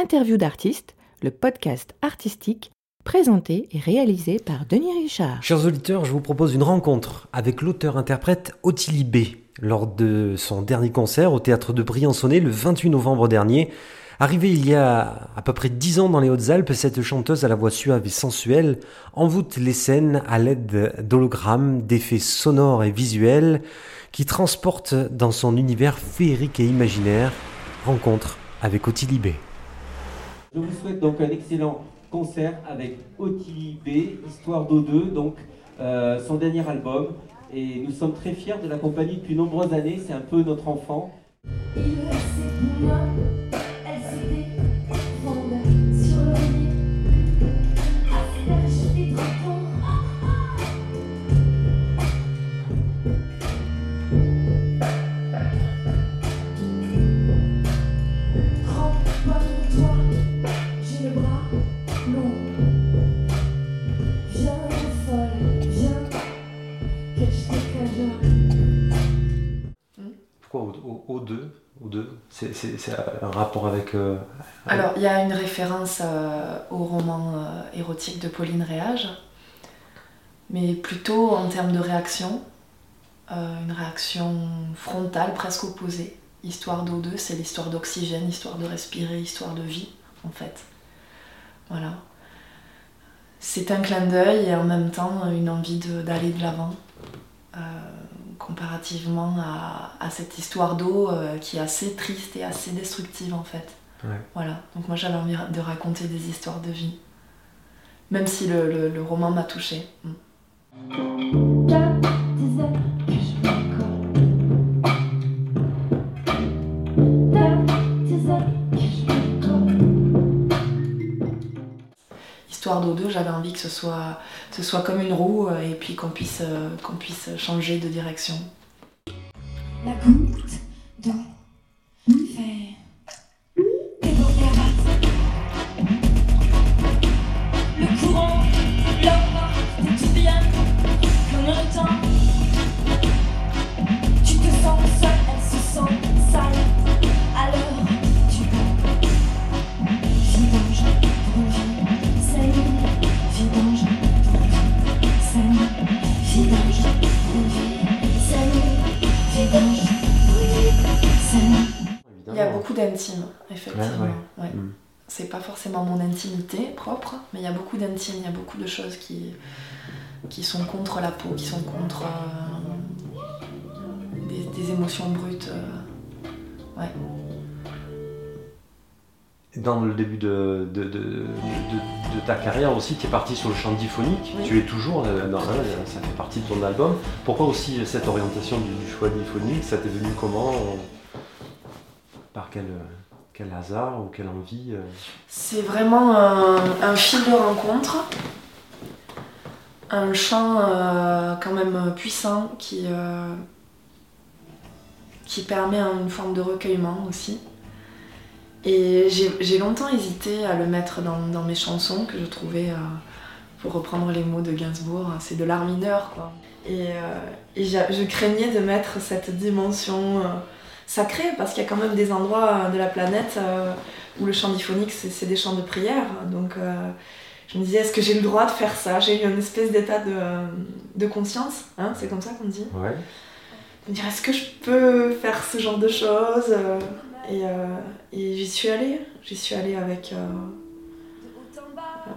Interview d'artistes, le podcast artistique présenté et réalisé par Denis Richard. Chers auditeurs, je vous propose une rencontre avec l'auteur-interprète Ottilie B. Lors de son dernier concert au théâtre de Briançonnet le 28 novembre dernier, Arrivée il y a à peu près dix ans dans les Hautes-Alpes, cette chanteuse à la voix suave et sensuelle envoûte les scènes à l'aide d'hologrammes, d'effets sonores et visuels qui transportent dans son univers féerique et imaginaire. Rencontre avec Ottilie B. Je vous souhaite donc un excellent concert avec Ottilie B, Histoire d'eau 2, donc euh, son dernier album. Et nous sommes très fiers de l'accompagner depuis nombreuses années, c'est un peu notre enfant. C'est un rapport avec. Euh, Alors, il y a une référence euh, au roman euh, érotique de Pauline Réage, mais plutôt en termes de réaction, une réaction frontale, presque opposée. Histoire d'O2, c'est l'histoire d'oxygène, histoire de respirer, histoire de vie, en fait. Voilà. C'est un clin d'œil et en même temps une envie d'aller de l'avant comparativement à, cette histoire d'eau euh, qui est assez triste et assez destructive en fait. Voilà, donc moi j'avais envie de raconter des histoires de vie, même si le, roman m'a touchée. Mm. Histoire d'eau 2, j'avais envie que ce soit, ce soit comme une roue euh, et puis qu'on puisse, euh, qu'on puisse changer de direction. La d'intime, effectivement. Ouais, mm. C'est pas forcément mon intimité propre, mais il y a beaucoup d'intime, il y a beaucoup de choses qui, qui sont contre la peau, qui sont contre euh, des, émotions brutes. Euh, ouais dans le début de, de, de, ta carrière aussi, tu es parti sur le chant diphonique, tu es toujours, euh, dans, ça fait partie de ton album. Pourquoi aussi cette orientation du, choix diphonique? Ça t'est venu comment? Par quel, quel hasard ou quelle envie euh? C'est vraiment un, fil de rencontre, un chant euh, quand même puissant qui, qui permet une forme de recueillement aussi. Et j'ai longtemps hésité à le mettre dans, mes chansons que je trouvais, euh, pour reprendre les mots de Gainsbourg, c'est de l'art mineur quoi. Et, euh, je craignais de mettre cette dimension euh, sacrée parce qu'il y a quand même des endroits de la planète où le chant diphonique c'est des chants de prière. Donc je me disais, est-ce que j'ai le droit de faire ça? J'ai eu une espèce d'état de, de, conscience, hein, c'est comme ça qu'on dit. Ouais. Me dire, est-ce que je peux faire ce genre de choses? Euh, et, j'y suis allée. J'y suis allée avec, euh, euh,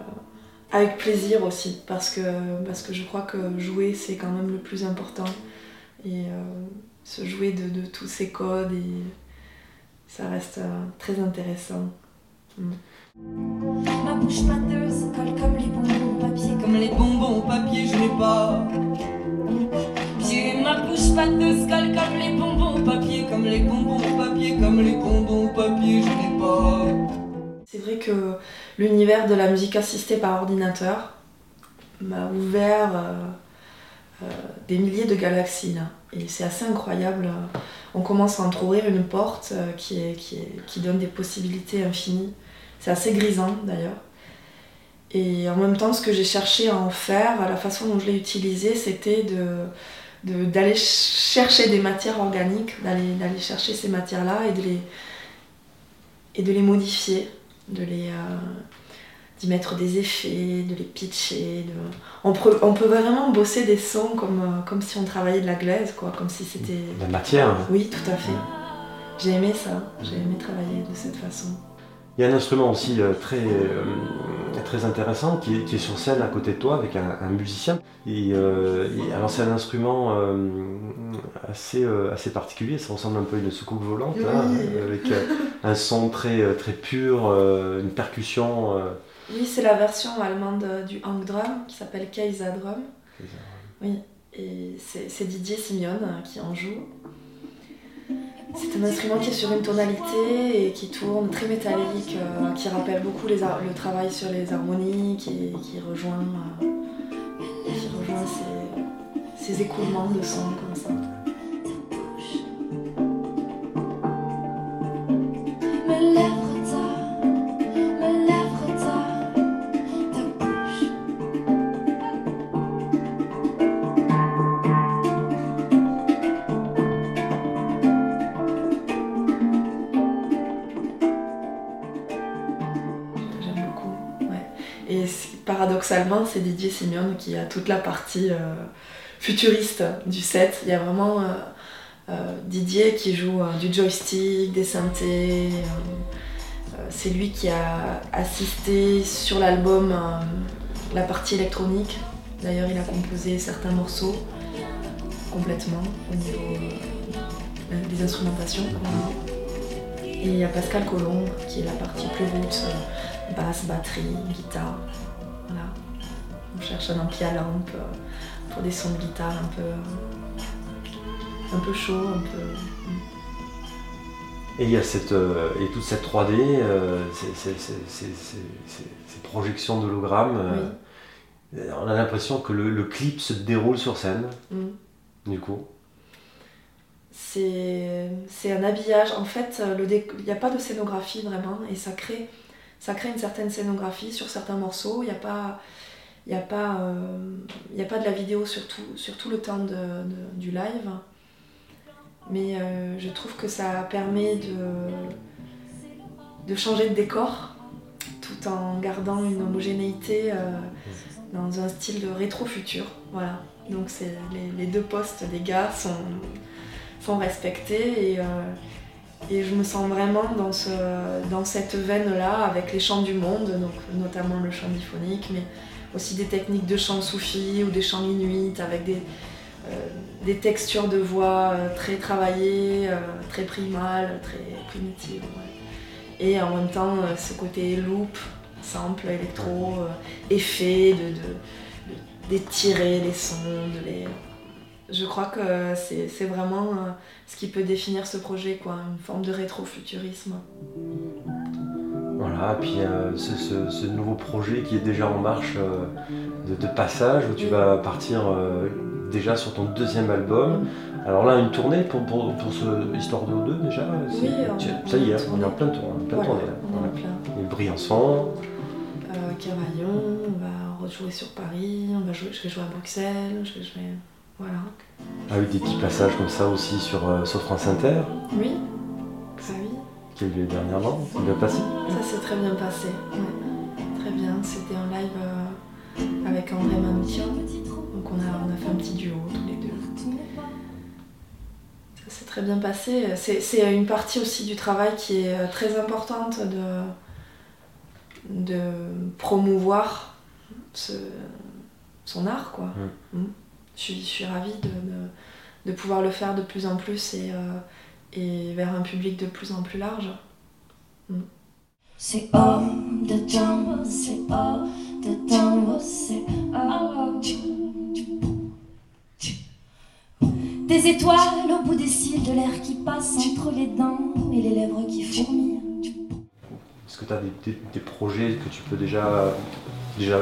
avec plaisir aussi, parce que, parce que je crois que jouer, c'est quand même le plus important. Et se jouer de, tous ces codes, et ça reste très intéressant. Mm. Ma bouche pâteuse colle comme les bonbons au papier, comme les bonbons au papier, je n'ai pas. ma bouche pâteuse colle comme les bonbons au papier, comme les bonbons au papier, comme les bonbons au papier, je n'ai pas. C'est vrai que l'univers de la musique assistée par ordinateur m'a ouvert euh, euh, des milliers de galaxies là. Et c'est assez incroyable. On commence à entrouvrir une porte euh, qui, est, qui, est, qui donne des possibilités infinies. C'est assez grisant d'ailleurs. Et en même temps, ce que j'ai cherché à en faire, la façon dont je l'ai utilisé, c'était d'aller chercher des matières organiques, d'aller, d'aller chercher ces matières-là et de les, et de les modifier de les euh, d'y mettre des effets, de les pitcher. De... On, peut, on peut vraiment bosser des sons comme, euh, comme si on travaillait de la glaise, quoi, comme si c'était. La matière. Oui, tout à fait. J'ai aimé ça, j'ai aimé travailler de cette façon. Il y a un instrument aussi euh, très, euh, très intéressant qui est, qui est, sur scène à côté de toi avec un, un musicien. Et, euh, et, alors c'est un instrument euh, assez, assez particulier, ça ressemble un peu à une soucoupe volante, oui. là, avec un son très, très pur, une percussion. Oui, c'est la version allemande du hang drum qui s'appelle Kaiser Drum. Oui, et c'est Didier Simeon qui en joue. C'est un instrument qui est sur une tonalité et qui tourne très métallique, euh, qui rappelle beaucoup les le travail sur les harmonies, qui, qui rejoint, euh, qui rejoint ces, ces écoulements de son comme ça. Paradoxalement, c'est Didier Simeon qui a toute la partie euh, futuriste du set. Il y a vraiment euh, euh, Didier qui joue du joystick, des synthés. c'est lui qui a assisté sur l'album la partie électronique. D'ailleurs, il a composé certains morceaux complètement au niveau des instrumentations. Et il y a Pascal Colomb qui est la partie plus roots, basse, batterie, guitare. On cherche un ampli à lampe pour des sons de guitare un peu, un peu chaud, un peu. Et il y a cette, euh, et toute cette 3D, euh, ces, ces, ces, projections d'hologrammes. Euh, on a l'impression que le, le, clip se déroule sur scène, mm. du coup. C'est un habillage. En fait, il n'y a pas de scénographie vraiment, et ça crée ça crée une certaine scénographie sur certains morceaux. Il n'y a pas. Il n'y a, pas, euh, a pas de la vidéo sur tout, le temps de, du live. Mais euh, je trouve que ça permet de, de changer de décor tout en gardant une homogénéité euh, dans un style de rétro-futur. Voilà. Donc les, les, deux postes des gars sont, sont respectés et et je me sens vraiment dans, ce, dans cette veine-là, avec les chants du monde, donc notamment le chant diphonique, mais aussi des techniques de chant soufi ou des chants minuit, avec des, euh, des textures de voix euh, très travaillées, euh, très primales, très primitives. Et en même temps, ce côté loop, sample, électro, effet, de, d'étirer de, les sons, de les je crois que c'est vraiment ce qui peut définir ce projet, quoi, une forme de rétrofuturisme. Voilà, puis euh, ce, ce, ce, nouveau projet qui est déjà en marche euh, de, de, passage, où tu vas partir euh, déjà sur ton deuxième album. Alors là, une tournée pour, pour, pour ce Histoire de O2 déjà Oui, tu, ça y est, on est en plein tour, en plein voilà, tournée là. On est en plein. Et Briançon. Cavaillon, on va rejouer sur Paris, on va jouer, je vais jouer à Bruxelles, je vais jouer. Voilà. Ah oui, des petits passages comme ça aussi sur, sur France Inter Oui. Ah oui. Qui a eu dernièrement, c'est bien passé Ça s'est très bien passé, ouais. Très bien. C'était un live euh, avec André Manoukian. Donc on a, on a fait un petit duo tous les deux. Ça s'est très bien passé. C'est une partie aussi du travail qui est euh, très importante de, de promouvoir ce, son art, quoi. Mmh. Mmh. Je suis, je suis ravie de, de, de, pouvoir le faire de plus en plus et, euh, et vers un public de plus en plus large. Mm. C'est hors de temps, c'est hors de temps, c'est hors. Des étoiles au bout des cils, de l'air qui passe entre les dents et les lèvres qui fourmillent. Est-ce que tu as des, des, des, projets que tu peux déjà, déjà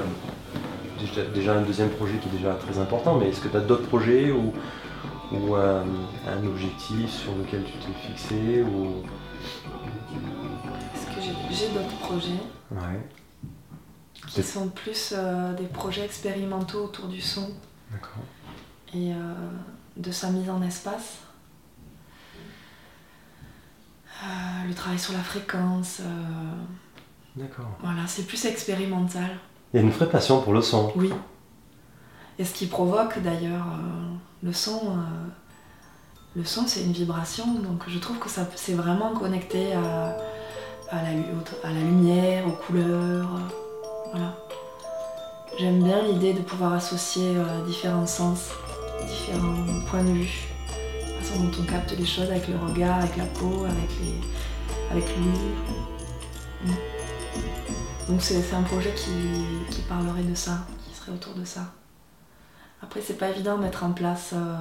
déjà, déjà, un deuxième projet qui est déjà très important, mais est-ce que tu as d'autres projets ou, ou un, un, objectif sur lequel tu t'es fixé ou... Est-ce que j'ai d'autres projets ouais. qui sont plus euh, des projets expérimentaux autour du son et euh, de sa mise en espace euh, le travail sur la fréquence, D'accord. Voilà, c'est plus expérimental. Il y a une vraie passion pour le son. Oui. Et ce qui provoque d'ailleurs euh, le son, euh, le son c'est une vibration, donc je trouve que ça c'est vraiment connecté à, la, lumière, aux couleurs. euh, voilà. J'aime bien l'idée de pouvoir associer différents sens, différents points de vue, la façon dont on capte les choses avec le regard, avec la peau, avec les, avec. Mm. Donc c'est un projet qui parlerait de ça, qui serait autour de ça. Après, c'est pas évident de mettre en place euh,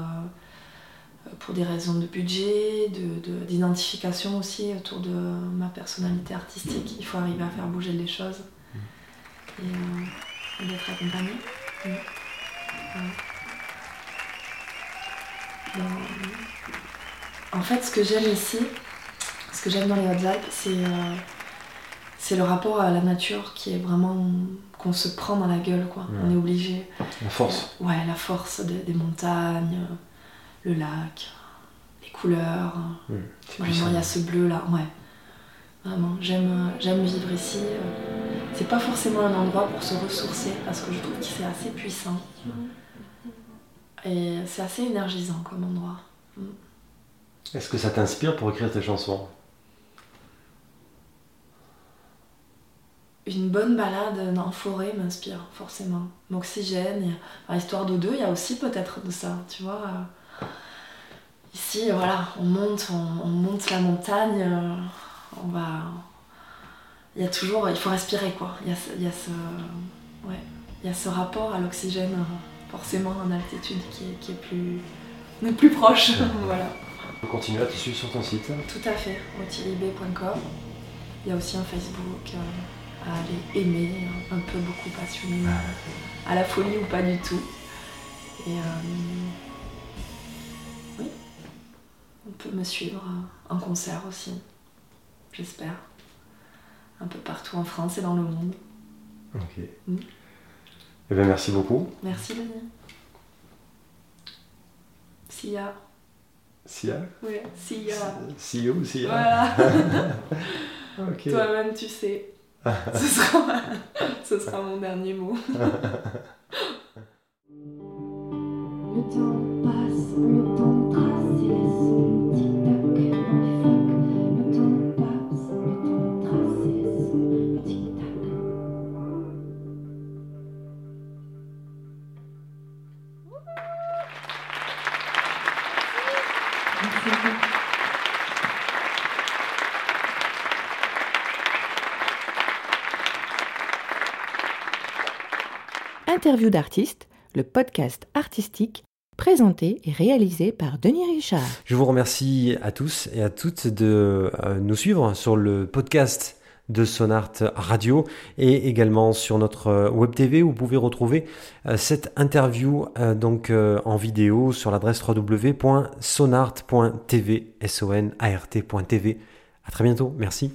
pour des raisons de budget, de- de- d'identification aussi autour de ma personnalité artistique. Il faut arriver à faire bouger les choses et, euh, et d'être accompagné. Mm. Ouais. En fait, ce que j'aime ici, ce que j'aime dans les Hautes-Alpes, c'est euh, c'est le rapport à la nature qui est vraiment qu'on se prend dans la gueule, quoi. On est obligé. La force. Ouais, la force des, des montagnes, le lac, les couleurs. Mmh, Vraiment, il y a ce bleu là, ouais. Vraiment, j'aime, j'aime vivre ici. C'est pas forcément un endroit pour se ressourcer parce que je trouve que c'est assez puissant. Et c'est assez énergisant comme endroit. Est-ce que ça t'inspire pour écrire tes chansons? Une bonne balade en forêt m'inspire forcément. A- enfin, Histoire d'eau 2, il y a aussi peut-être de ça, tu vois. euh. Ici, voilà, on monte, on, on monte la montagne, euh, on va... Il y a toujours, il faut respirer quoi. Il y a, ce- il y a ce, ouais, il y a ce rapport à l'oxygène, forcément en altitude, qui est, qui est plus, plus proche. voilà. On peut continuer à te suivre sur ton site. Tout à fait, otilibé.com. Il y a aussi un Facebook euh, à aller aimer, un peu beaucoup passionné, euh, à la folie ou pas du tout. Et euh, oui, on peut me suivre euh, en concert aussi, j'espère. Un peu partout en France et dans le monde. Ok. Mm. Eh bien, merci beaucoup. Merci Denis. Sia. Sia? Oui, Sia. See you, Sia? Voilà. Toi-même, tu sais. ce, sera, ce sera mon dernier mot. Le temps passe, le temps trace et les sons Interview d'artistes, le podcast artistique présenté et réalisé par Denis Richard. Je vous remercie à tous et à toutes de euh, nous suivre sur le podcast de Sonart Radio et également sur notre euh, web TV où vous pouvez retrouver euh, cette interview donc en vidéo sur l'adresse www.sonart.tv s a. À très bientôt, merci.